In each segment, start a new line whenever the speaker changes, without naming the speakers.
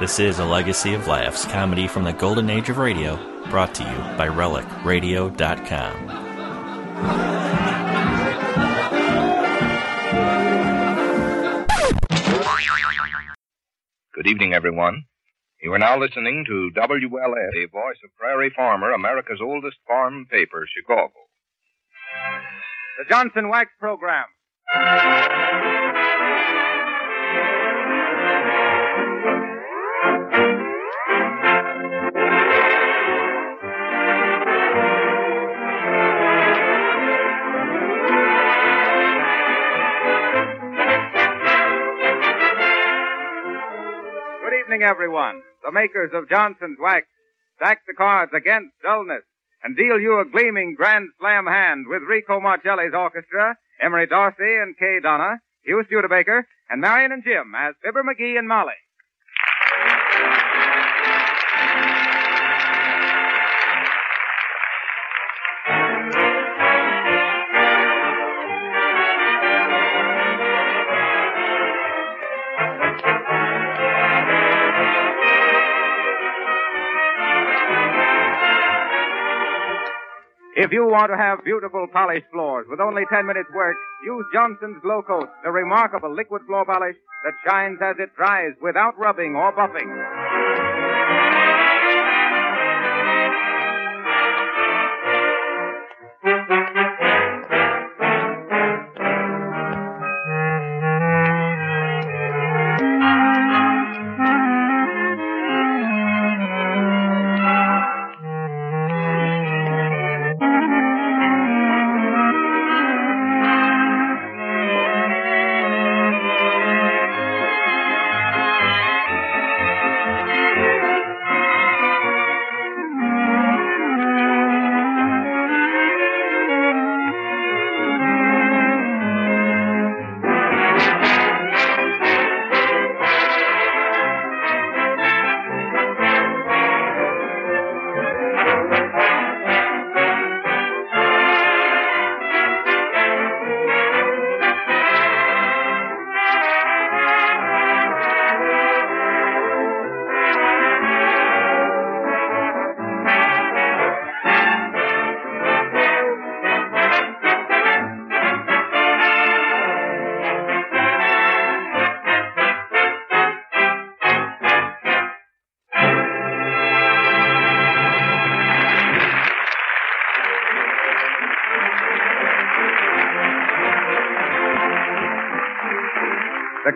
This is a legacy of laughs, comedy from the golden age of radio, brought to you by RelicRadio.com.
Good evening, everyone. You are now listening to WLS, the voice of Prairie Farmer, America's oldest farm paper, Chicago.
The Johnson Wax Program. Evening, everyone. The makers of Johnson's Wax stack the cards against dullness and deal you a gleaming grand slam hand with Rico Marcelli's orchestra, Emery Darcy and Kay Donna, Hugh Studebaker, and Marion and Jim as Fibber McGee and Molly. If you want to have beautiful polished floors with only 10 minutes work, use Johnson's Glow Coat, the remarkable liquid floor polish that shines as it dries without rubbing or buffing.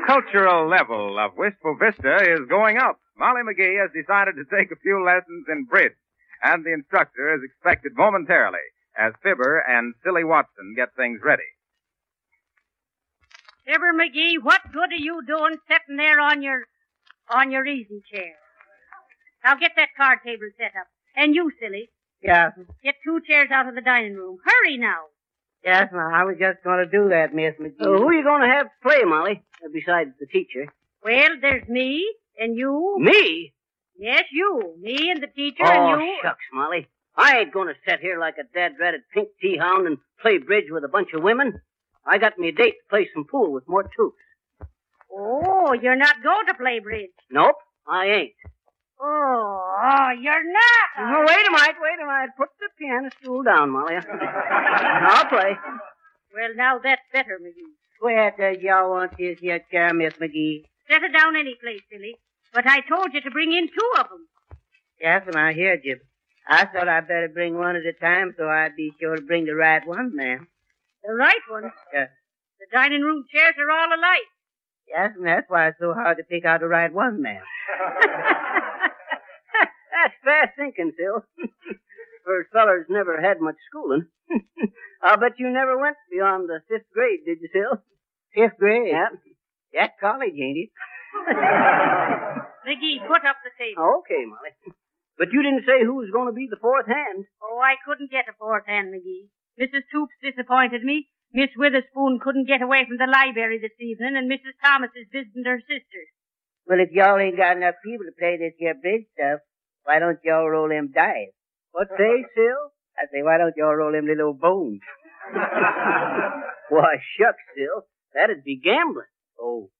Cultural level of Wistful Vista is going up. Molly McGee has decided to take a few lessons in bridge, and the instructor is expected momentarily as Fibber and Silly Watson get things ready.
Fibber McGee, what good are you doing sitting there on your on your easy chair? Now get that card table set up. And you, silly,
Yeah,
get two chairs out of the dining room. Hurry now.
Yes, ma. I was just going to do that, Miss McGee. Who are you going to have play, Molly, uh, besides the teacher?
Well, there's me and you.
Me?
Yes, you. Me and the teacher
oh,
and you.
shucks, Molly. I ain't going to sit here like a dead-ratted pink tea-hound and play bridge with a bunch of women. I got me a date to play some pool with Mort Toops.
Oh, you're not going to play bridge.
Nope, I ain't.
Oh, oh you're not.
Oh, wait a minute, wait a minute. Put the piano stool down, Molly. I'll play.
Well, now that's better, McGee.
Where does y'all want this here chair, Miss McGee?
Set it down any place, silly. But I told you to bring in two of them.
Yes, and I hear you. I thought I'd better bring one at a time so I'd be sure to bring the right one, ma'am.
The right one.
Yes.
The dining room chairs are all alike.
Yes, and that's why it's so hard to pick out the right one, ma'am. that's fast thinking, Phil. First feller's never had much schooling. I'll bet you never went beyond the fifth grade, did you, Phil? Fifth grade? Yeah. That's college, ain't it?
McGee, put up the table.
okay, Molly. But you didn't say who was going to be the fourth hand.
Oh, I couldn't get a fourth hand, McGee. Mrs. Toops disappointed me. Miss Witherspoon couldn't get away from the library this evening, and Mrs. Thomas is visiting her sisters.
Well, if y'all ain't got enough people to play this here bridge stuff, why don't y'all roll them dice? What say, Sil? I say, why don't y'all roll them little bones? why, shucks, Sil. That'd be gambling. Oh.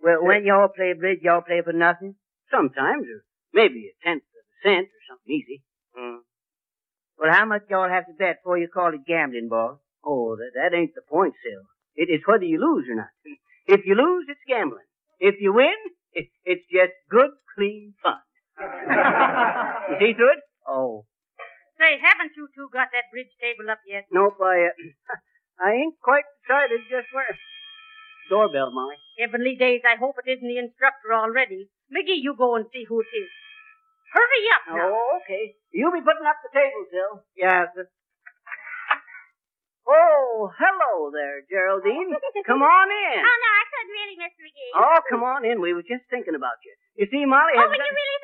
Well, when y'all play bridge, y'all play for nothing? Sometimes, or maybe a tenth of a cent or something easy.
Hmm. Well, how much y'all have to bet before you call it gambling, boss?
Oh, that, that ain't the point, Sil. It, it's whether you lose or not. If you lose, it's gambling. If you win, it, it's just good, clean fun. You see through it?
Oh.
Say, haven't you two got that bridge table up yet?
Nope, I, uh, I ain't quite decided just where. Doorbell, Molly.
Heavenly days, I hope it isn't the instructor already. McGee, you go and see who it is. Hurry up now.
Oh, okay. You'll be putting up the table, Sil.
Yes, sir.
Oh, hello there, Geraldine. Come on in.
Oh, no, I couldn't really, Mr. McGee.
Oh, come on in. We were just thinking about you. You see, Molly
Oh, were
got-
you really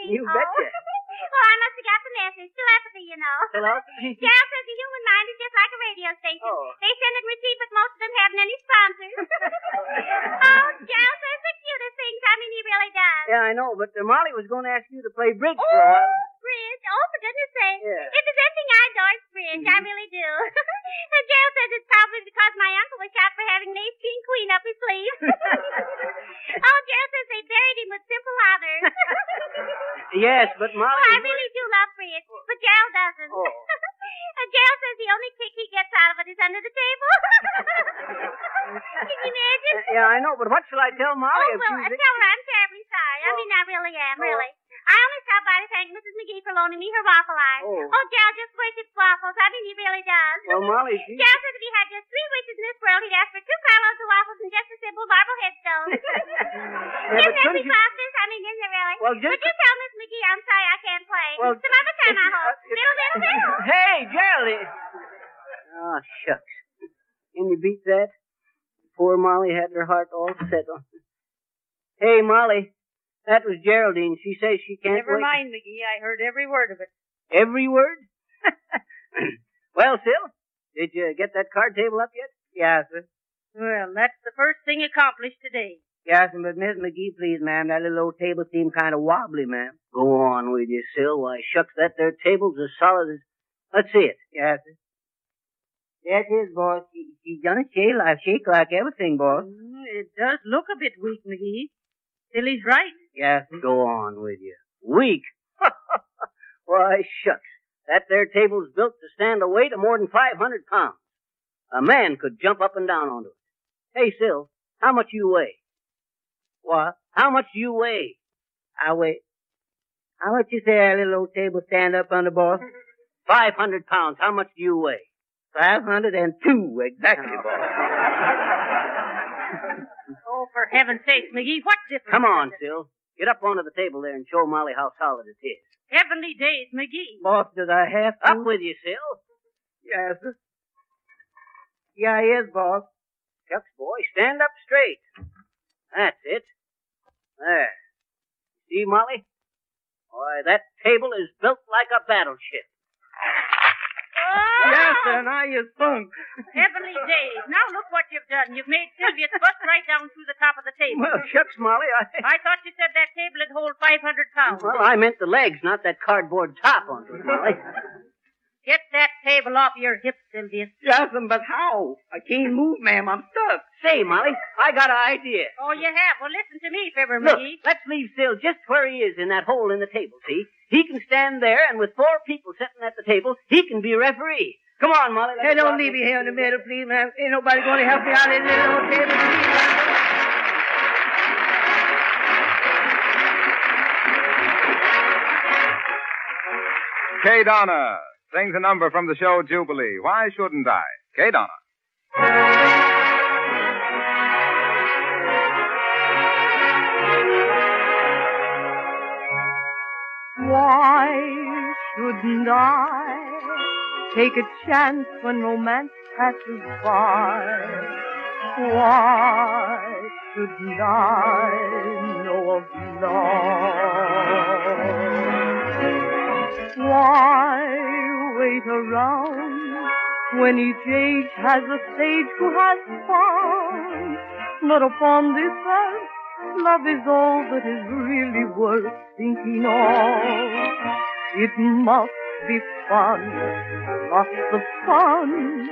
me?
You
oh.
betcha.
well, I must have got the message. Telepathy, you know.
Telepathy?
Gerald says the human mind is just like a radio station.
Oh.
They send and receive, but most of them haven't any sponsors. oh, Gerald says the cutest things. I mean, he really does.
Yeah, I know, but uh, Molly was going to ask you to play bridge for a
Oh,
while.
Bridge. Oh, for goodness sake.
Yeah.
If there's anything I adore, bridge. I mm-hmm. really do. And Gerald says it's probably because my uncle was shot for having an ace king queen up his sleeve. oh, Gerald says they buried him with simple honors.
Yes, but Molly.
Oh, I really do love bridge, but Gerald doesn't.
Oh.
and Gerald says the only kick he gets out of it is under the table. Can you imagine?
Yeah, I know, but what shall I tell Molly
Oh, well, tell her I'm terribly sorry. I
Oh.
mean, I really am,
Oh.
really. I only stopped by to thank Mrs. McGee for loaning me her waffle iron.
Oh.
Gerald just worships waffles. I mean, he really does.
Well, Molly, she...
Gerald said if he had just three wishes in this world, he'd ask for two carloads of waffles and just a simple marble headstone.
Yeah,
isn't that
couldn't you-
I mean, isn't it really?
Well, just-
Would you tell Miss McGee I'm sorry I can't play?
Well,
Some other time, I hope.
uh,
Little, little, little.
Hey, Geraldine! Oh, shucks. Can you beat that? Poor Molly had her heart all set on. Hey, Molly. That was Geraldine. She says she can't
Never
wait.
mind, McGee. I heard every word of it.
Every word? well, Sil, did you get that card table up yet?
Yes, sir.
Well, that's the first thing accomplished today.
Yes, sir, but Miss McGee, please, ma'am, that little old table seemed kind of wobbly, ma'am.
Go on with you, Sil. Why, shucks, that there table's as solid as... Let's see it.
Yes, sir. Yes, it is, boss. She, she done a shake like, shake like everything, boss.
Mm, It does look a bit weak, McGee. Tilly's right.
Yes. Hmm?
Go on with you. Weak. Why, shucks. That there table's built to stand a weight of more than 500 pounds. A man could jump up and down onto it. Hey, Sil, how much you weigh?
What?
How much do you weigh?
I weigh... How much you say that little old table stand up under, boss?
500 pounds. How much do you weigh?
Five hundred and two, exactly, boss.
Oh, for heaven's sake, McGee, what difference?
Come on, Sil. Get up onto the table there and show Molly how solid it is.
Heavenly days, McGee.
Boss, does I have to?
Up with you, Sil.
Yes, sir. Yeah, is, boss.
Shucks, boy, stand up straight. That's it. There. See, Molly? Why, that table is built like a battleship.
Sir, now you spunk.
Heavenly days. Now look what you've done. You've made Sylvia's bust right down through the top of the table.
Well, shucks, Molly, I...
I thought you said that table would hold 500 pounds.
Well, I meant the legs, not that cardboard top onto it, Molly.
Get that table off your hips, Sylvia.
Yes, but how? I can't move, ma'am. I'm stuck.
Say, Molly, I got an idea.
Oh, you have? Well, listen to me, Fibber
Look,
McGee.
let's leave Sil just where he is in that hole in the table, see? He can stand there, and with four people sitting at the table, he can be referee. Come on, Molly.
Hey, don't leave me here in the middle, please, ma'am. Ain't nobody going to help me out in this little table.
Kay Donna sings a number from the show Jubilee. Why shouldn't I? Kay Donna.
Why shouldn't I take a chance when romance passes by? Why shouldn't I know of love? Why wait around when each age has a sage who has found that upon this earth love is all that is really worth thinking of? It must be fun, lots of fun,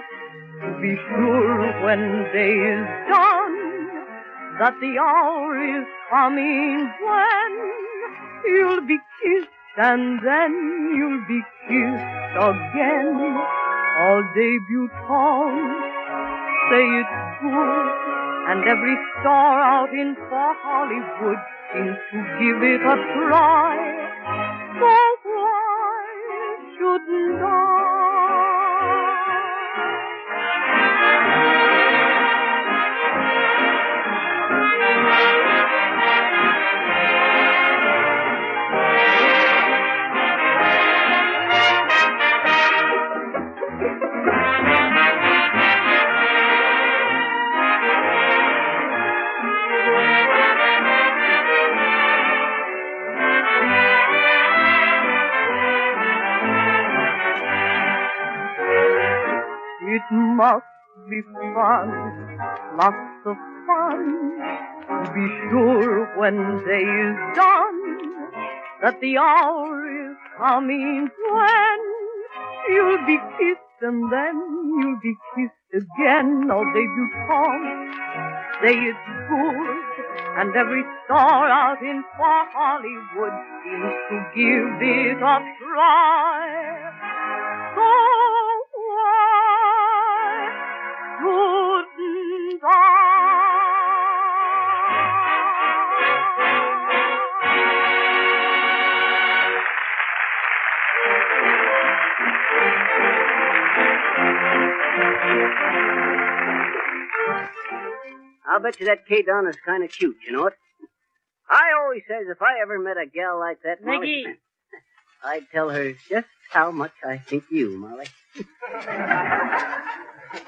to be sure when day is done that the hour is coming when you'll be kissed and then you'll be kissed again. All debutantes say it's good, and every star out in Hollywood seems to give it a try. So why shouldn't I? Lots of fun. Be sure when day is done that the hour is coming when you'll be kissed and then you'll be kissed again. All debutantes say it's good, and every star out in far Hollywood seems to give it a try. So
I'll bet you that Kay is kind of cute, you know it? I always says if I ever met a gal like that, Molly,
Mickey.
I'd tell her just how much I think you, Molly.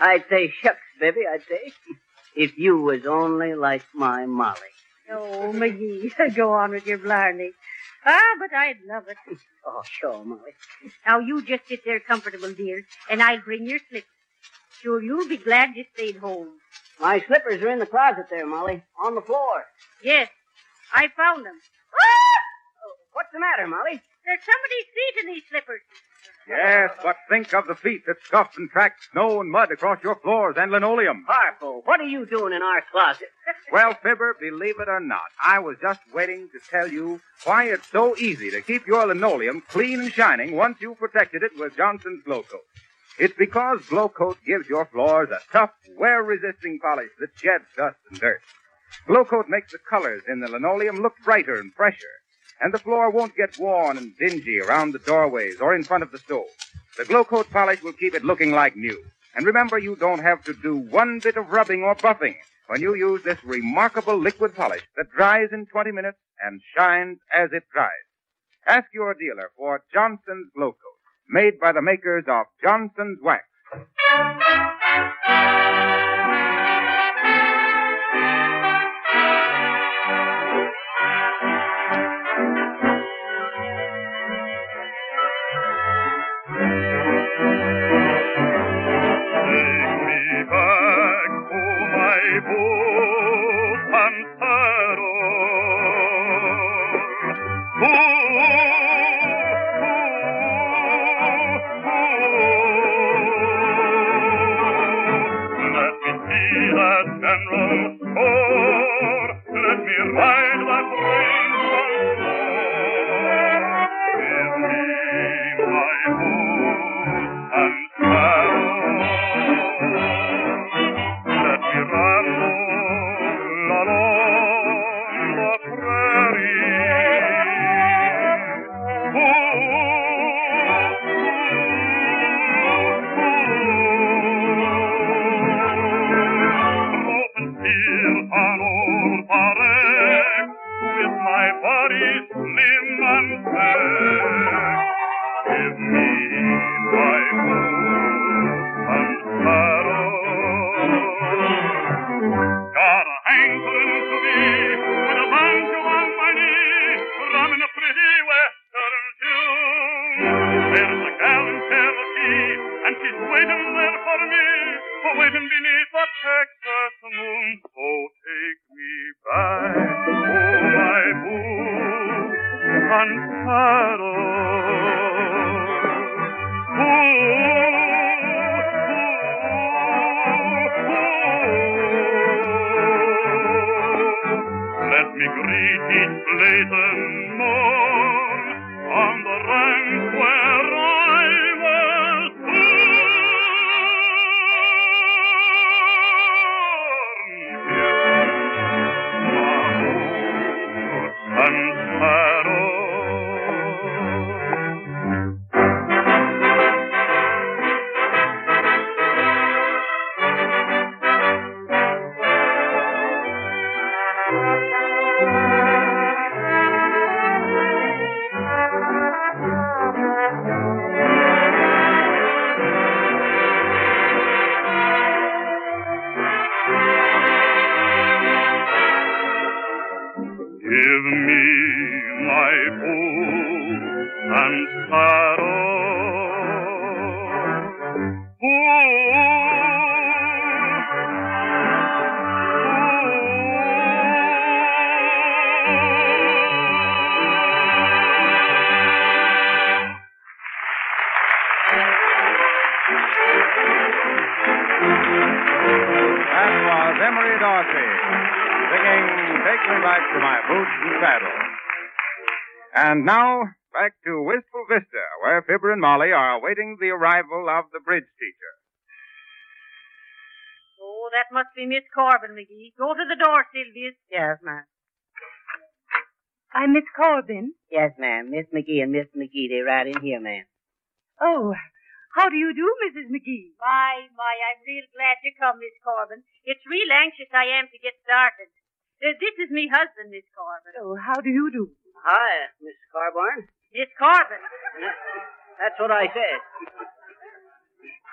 I'd say, shucks, baby, I'd say, if you was only like my Molly.
Oh, McGee, go on with your blarney. Ah, but I'd love it.
Oh, sure, Molly.
Now you just sit there comfortable, dear, and I'll bring your slippers. Sure, you'll be glad you stayed home.
My slippers are in the closet there, Molly, on the floor.
Yes, I found them.
Oh, what's the matter, Molly?
There's somebody's feet in these slippers.
Yes, but think of the feet that scuffed and tracked snow and mud across your floors and linoleum.
Harlow, what are you doing in our closet?
Well, Fibber, believe it or not, I was just waiting to tell you why it's so easy to keep your linoleum clean and shining once you've protected it with Johnson's Glow Coat. It's because Glow Coat gives your floors a tough, wear-resisting polish that sheds dust and dirt. Glow Coat makes the colors in the linoleum look brighter and fresher, and the floor won't get worn and dingy around the doorways or in front of the stove. The Glow Coat polish will keep it looking like new. And remember, you don't have to do one bit of rubbing or buffing when you use this remarkable liquid polish that dries in 20 minutes and shines as it dries. Ask your dealer for Johnson's Glow Coat, made by the makers of Johnson's Wax.
That was Emery Darcy singing Take Me Back to My Boots and Saddle. And now, back to Wistful Vista, where Fibber and Molly are awaiting the arrival of the bridge teacher.
Oh, that must be Miss Corbin, McGee. Go to the door, Sylvia.
Yes, ma'am.
I'm Miss Corbin.
Yes, ma'am. Miss McGee and Miss McGee, they're right in here, ma'am.
Oh, how do you do, Mrs. McGee?
My, my, I'm real glad you come, Miss Corbin. It's real anxious I am to get started. Uh, this is me husband, Miss Corbin.
Oh, how do you do?
Hi, Miss Carbarn.
Miss Corbin.
That's what I said.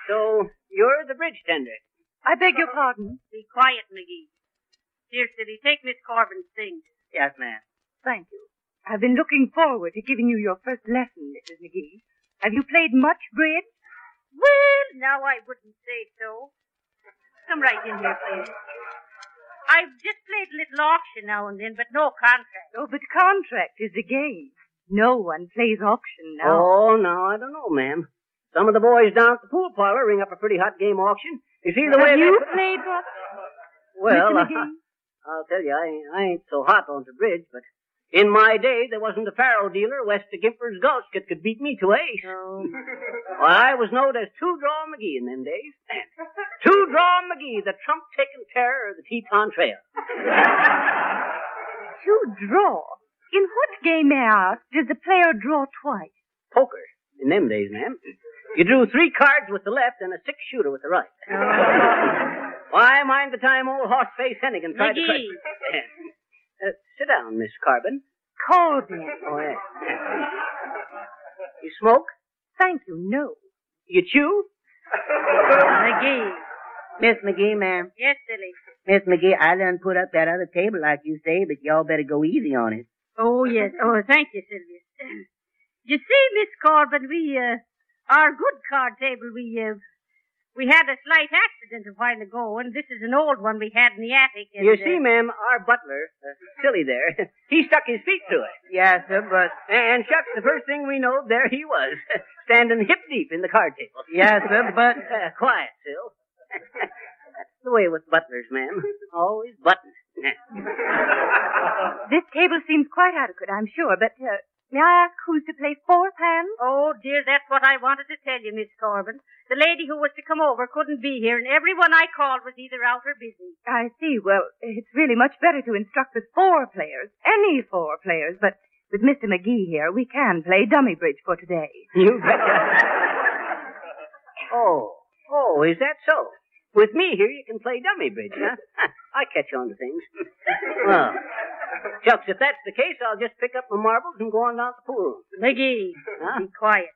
So, you're the bridge tender.
I beg your pardon.
Be quiet, McGee. Here, silly, take Miss Corbin's things.
Yes, ma'am.
Thank you. I've been looking forward to giving you your first lesson, Mrs. McGee. Have you played much bridge?
Well, now I wouldn't say so. Come right in here, please. I've just played a little auction now and then, but no contract.
Oh, but contract is a game. No one plays auction now.
Oh, no, I don't know, ma'am. Some of the boys down at the pool parlor ring up a pretty hot game auction. You see the way
Have
they
you
put-
played much?
Well, uh, I'll tell you, I, I ain't so hot on the bridge, but in my day, there wasn't a faro dealer west of Gimper's Gulch that could beat me to ace.
Oh.
Well, I was known as Two Draw McGee in them days. Two Draw McGee, the trump-taking terror of the Teton Trail.
Two draw. In what game, may I ask, does the player draw twice?
Poker, in them days, ma'am. You drew three cards with the left and a six shooter with the right. Why, mind the time old horse-face Hennigan tried to...
McGee.
Sit down, Miss Carbon.
Corbin.
Oh, yes. You smoke?
Thank you, no.
You chew?
McGee.
Miss McGee, ma'am.
Yes, silly.
Miss McGee, I done put up that other table like you say, but y'all better go easy on it.
Oh, yes. Oh, thank you, Sylvia. You see, Miss Corbin, we, uh, our good card table, we, uh, we had a slight accident a while ago, and this is an old one we had in the attic. And,
You
uh,
see, ma'am, our butler, uh, Silly there, he stuck his feet through it.
Yes, sir, but
And shucks, the first thing we know, there he was, standing hip deep in the card table.
yes, sir, but
Uh, quiet, Sil. That's the way with butlers, ma'am. Always button.
This table seems quite adequate, I'm sure, but uh, may I ask who's to play fourth hand?
Oh, dear, that's what I wanted to tell you, Miss Corbin. The lady who was to come over couldn't be here, and everyone I called was either out or busy.
I see. Well, it's really much better to instruct with four players, any four players, but with Mr. McGee here, we can play dummy bridge for today.
You betcha. oh, oh, is that so? With me here, you can play dummy bridge, huh? I catch on to things. well, shucks, if that's the case, I'll just pick up my marbles and go on down to the pool room.
McGee,
Huh?
be quiet.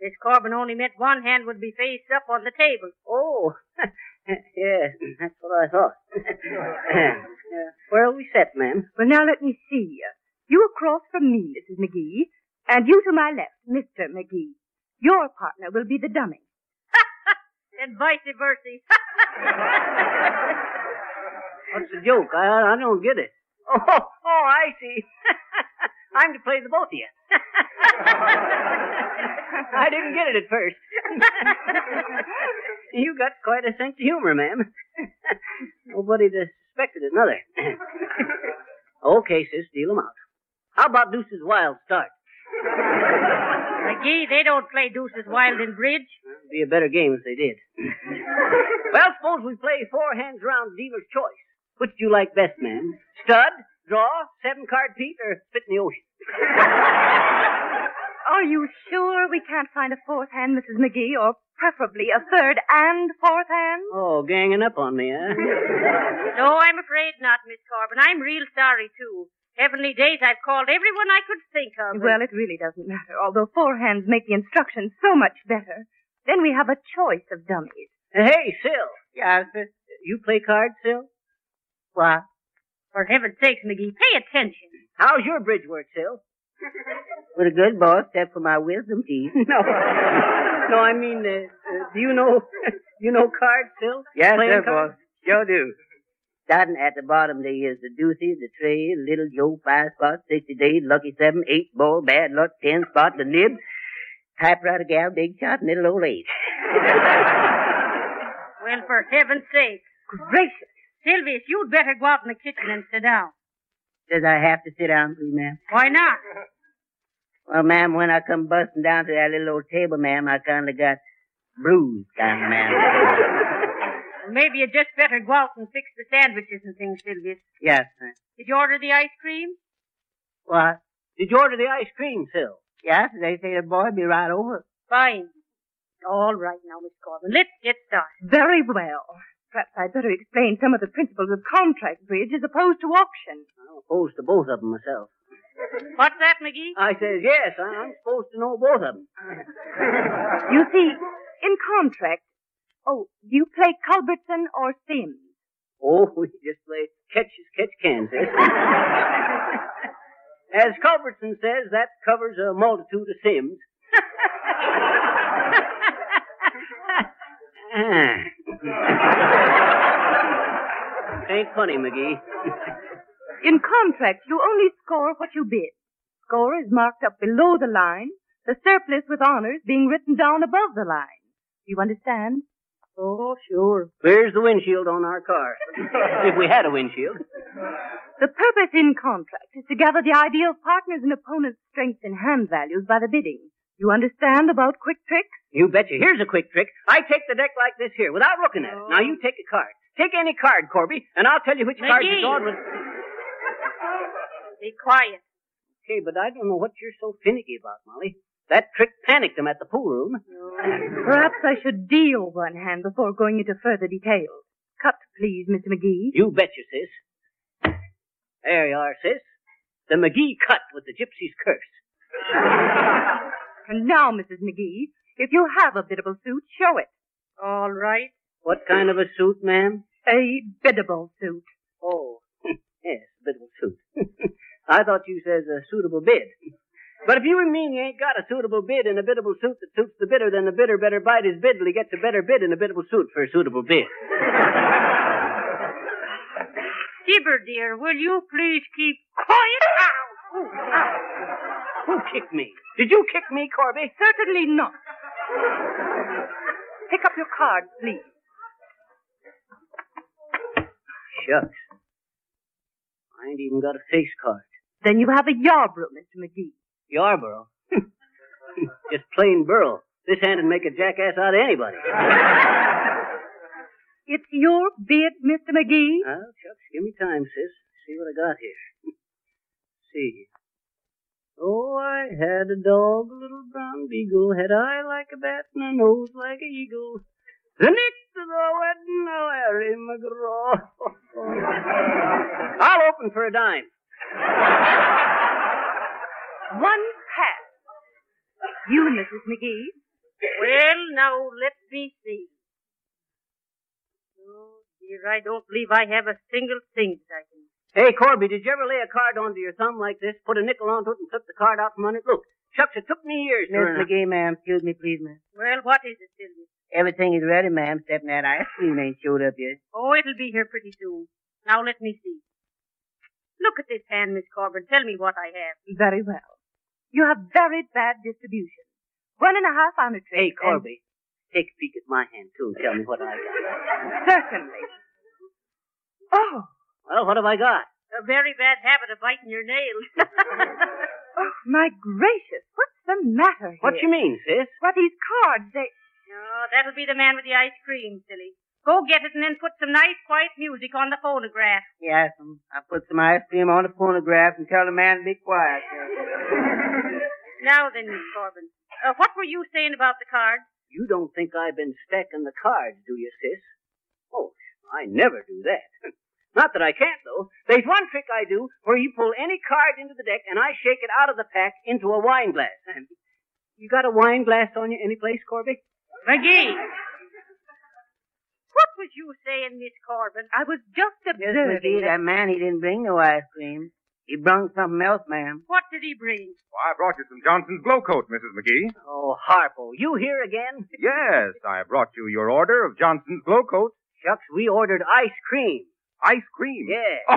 Miss Corbin only meant one hand would be faced up on the table.
Oh, yes, that's what I thought. Uh, where are we set, ma'am?
Well, now let me see. You across from me, Mrs. McGee, and you to my left, Mr. McGee. Your partner will be the dummy.
and vice versa.
What's the joke? I, I don't get it. Oh, oh, I see. I'm to play the both of you. I didn't get it at first. you got quite a sense of humor, ma'am. Nobody suspected another. Okay, sis, deal 'em out. How about Deuce's Wild Start?
McGee, they don't play deuces wild in bridge.
It'd be a better game if they did. Well, suppose we play four hands round dealer's choice. Which do you like best, ma'am? Stud, draw, seven card Pete, or spit in the ocean?
Are you sure we can't find a fourth hand, Mrs. McGee, or preferably a third and fourth hand?
Oh, ganging up on me, huh?
No, I'm afraid not, Miss Corbin. I'm real sorry, too. Heavenly days, I've called everyone I could think of.
Well, it really doesn't matter, although four hands make the instructions so much better. Then we have a choice of dummies.
Hey, Sil. Yeah. You play cards, Sil?
Why?
For heaven's sakes, McGee, pay attention.
How's your bridge work, Sil?
With a good, boss, except for my wisdom teeth.
no. No, I mean, uh, uh, do you know, you know cards, Sil?
Yes, sir, boss. Sure do. Starting at the bottom, there is the deuces, the tray, little Joe, five spot, sixty days, lucky seven, eight ball, bad luck, ten spot, the nib, typewriter gal, big shot, little old eight.
Well, for heaven's sake.
Gracious.
Sylvius, you'd better go out in the kitchen and sit down.
Does I have to sit down, please, ma'am?
Why not?
Well, ma'am, when I come busting down to that little old table, ma'am, I kinda got bruised, kind of, ma'am.
Well, maybe you'd just better go out and fix the sandwiches and things, Sylvius.
yes, sir.
Did you order the ice cream?
What?
Did you order the ice cream, Sil?
Yes, they say the boy be right over.
Fine. All right now, Miss Corbin. Let's get started.
Very well. Perhaps I'd better explain some of the principles of contract bridge as opposed to auction.
I'm opposed to both of them myself.
What's that, McGee?
I says, yes, I- I'm supposed to know both of them.
You see, in contract, oh, do you play Culbertson or Sims?
Oh, we just play catch as catch can, sis. As Culbertson says, that covers a multitude of Sims. Ah. Ain't funny, McGee.
In contract, you only score what you bid. Score is marked up below the line, the surplus with honors being written down above the line. You understand?
Oh, sure.
Where's the windshield on our car? if we had a windshield.
The purpose in contract is to gather the ideal partners and opponents' strengths and hand values by the bidding. You understand about quick tricks?
You betcha. Here's a quick trick. I take the deck like this here, without looking at it. Oh. Now you take a card. Take any card, Corby, and I'll tell you which card you
McGee.
drawed with.
Be quiet.
Okay, but I don't know what you're so finicky about, Molly. That trick panicked him at the pool room. Oh.
Perhaps I should deal one hand before going into further details. Cut, please, Mr. McGee.
You betcha, sis. There you are, sis. The McGee cut with the gypsy's curse.
And now, Mrs. McGee, if you have a biddable suit, show it.
All right.
What kind of a suit, ma'am?
A biddable suit.
Oh, yes, a biddable suit. I thought you says a suitable bid. But if you mean you ain't got a suitable bid in a biddable suit that suits the bidder, then the bidder better bite his bid till he gets a better bid in a biddable suit for a suitable bid.
Fibber, dear, will you please keep quiet? Ow! Ooh, ow.
Who kicked me? Did you kick me, Corby?
Certainly not. Pick up your card, please.
Shucks. I ain't even got a face card.
Then you have a Yarborough, Mr. McGee.
Yarborough. Just plain burl. This hand would make a jackass out of anybody.
It's your bid, Mr. McGee.
Well, shucks, give me time, sis. See what I got here. See. Oh, I had a dog, a little brown beagle, had eye like a bat and a nose like an eagle. The next to the wedding, Larry McGraw. I'll open for a dime.
One pass. You, Mrs. McGee.
Well, now, let me see. Oh, dear, I don't believe I have a single thing that I can.
Hey, Corby, did you ever lay a card onto your thumb like this, put a nickel onto it, and took the card out from under it? Look, shucks, it took me years
Miss
learn.
McGee, ma'am, excuse me, please, ma'am.
Well, what is it, Sylvia?
Everything is ready, ma'am, except that ice cream ain't showed up yet.
Oh, it'll be here pretty soon. Now, let me see. Look at this hand, Miss Corbin. Tell me what I have.
Very well. You have very bad distribution. One and a half on a
Hey,
trick. and-
Corby, take a peek at my hand, too, and tell me what I got.
Certainly. Oh,
Well, what have I got?
A very bad habit of biting your nails.
Oh, my gracious. What's the matter here?
What you mean, sis?
Why, these cards, they...
no, that'll be the man with the ice cream, silly. Go get it and then put some nice, quiet music on the phonograph.
Yes, um, I put some ice cream on the phonograph and tell the man to be quiet.
Now then, Miss Corbin, uh, what were you saying about the cards?
You don't think I've been stacking the cards, do you, sis? Oh, I never do that. Not that I can't, though. There's one trick I do where you pull any card into the deck and I shake it out of the pack into a wine glass. You got a wine glass on you any place, Corby?
McGee! What was you saying, Miss Corbin?
I was just
Yes,
observing
McGee,
that-
that man, he didn't bring no ice cream. He brung something else, ma'am.
What did he bring?
Why, I brought you some Johnson's Glow Coat, Mrs. McGee.
Oh, Harlow, you here again?
Yes, I brought you your order of Johnson's Glow Coat.
Shucks, we ordered ice cream.
Ice cream.
Yeah.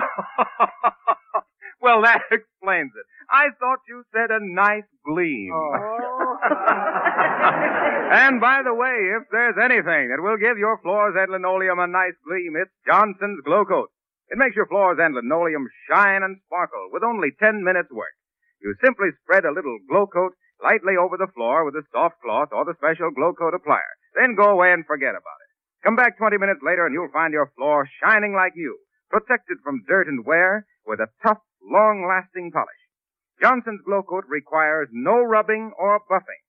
well, that explains it. I thought you said a nice gleam.
Oh.
and by the way, if there's anything that will give your floors and linoleum a nice gleam, it's Johnson's Glow Coat. It makes your floors and linoleum shine and sparkle with only 10 minutes work. You simply spread a little Glow Coat lightly over the floor with a soft cloth or the special Glow Coat applier. Then go away and forget about it. Come back 20 minutes later and you'll find your floor shining like new, protected from dirt and wear with a tough, long-lasting polish. Johnson's Glow Coat requires no rubbing or buffing.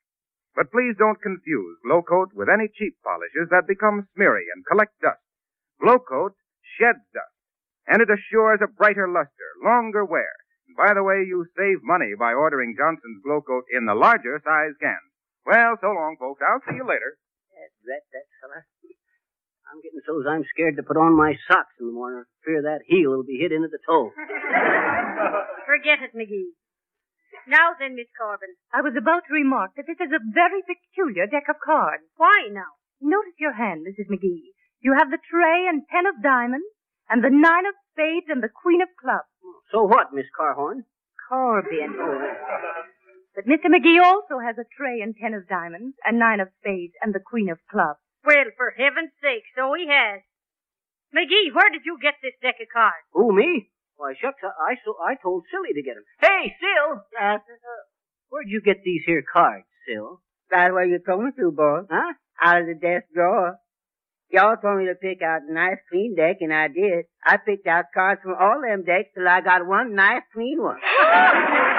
But please don't confuse Glow Coat with any cheap polishes that become smeary and collect dust. Glow Coat sheds dust, and it assures a brighter luster, longer wear. And by the way, you save money by ordering Johnson's Glow Coat in the larger size cans. Well, so long, folks. I'll see you later.
That, that fella. I'm getting so's I'm scared to put on my socks in the morning. Fear that heel will be hit into the toe.
Forget it, McGee. Now then, Miss Corbin.
I was about to remark that this is a very peculiar deck of cards.
Why now?
Notice your hand, Mrs. McGee. You have the tray and ten of diamonds, and the nine of spades and the queen of clubs.
So what, Miss Carhorn?
Corbin. But Mr. McGee also has a tray and ten of diamonds, and nine of spades, and the queen of clubs.
Well, for heaven's sake, so he has. McGee, where did you get this deck of cards?
Who, me? Why, shucks, I, I, so, I told Silly to get 'em. Hey, Sil! Uh, where'd you get these here cards, Sil?
That's where you told me to, boy.
Huh?
Out of the desk drawer. Y'all told me to pick out a nice clean deck, and I did. I picked out cards from all them decks till I got one nice clean one.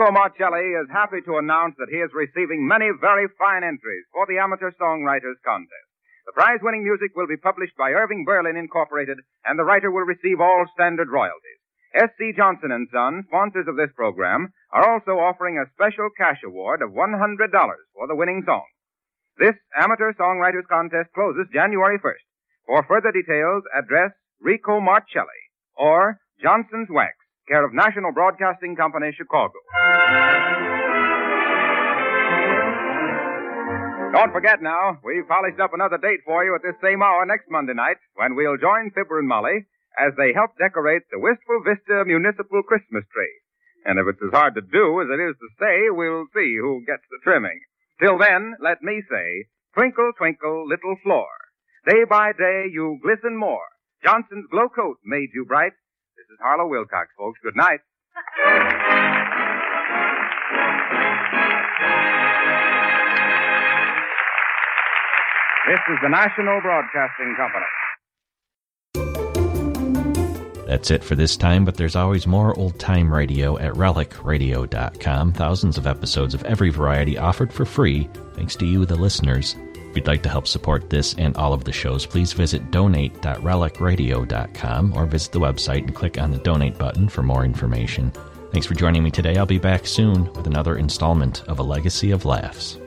Rico Marcelli is happy to announce that he is receiving many very fine entries for the Amateur Songwriters Contest. The prize winning music will be published by Irving Berlin Incorporated, and the writer will receive all standard royalties. S.C. Johnson and Son, sponsors of this program, are also offering a special cash award of $100 for the winning song. This Amateur Songwriters Contest closes January 1st. For further details, address Rico Marcelli or Johnson's Wax, care of National Broadcasting Company, Chicago. Don't forget now, we've polished up another date for you at this same hour next Monday night when we'll join Fibber and Molly as they help decorate the Wistful Vista Municipal Christmas tree. And if it's as hard to do as it is to say, we'll see who gets the trimming. Till then, let me say, twinkle, twinkle, little floor. Day by day you glisten more. Johnson's Glow Coat made you bright. This is Harlow Wilcox, folks. Good night. This is the National Broadcasting Company.
That's it for this time, but there's always more old time radio at relicradio.com. Thousands of episodes of every variety offered for free, thanks to you, the listeners. If you'd like to help support this and all of the shows, please visit donate.relicradio.com or visit the website and click on the donate button for more information. Thanks for joining me today. I'll be back soon with another installment of A Legacy of Laughs.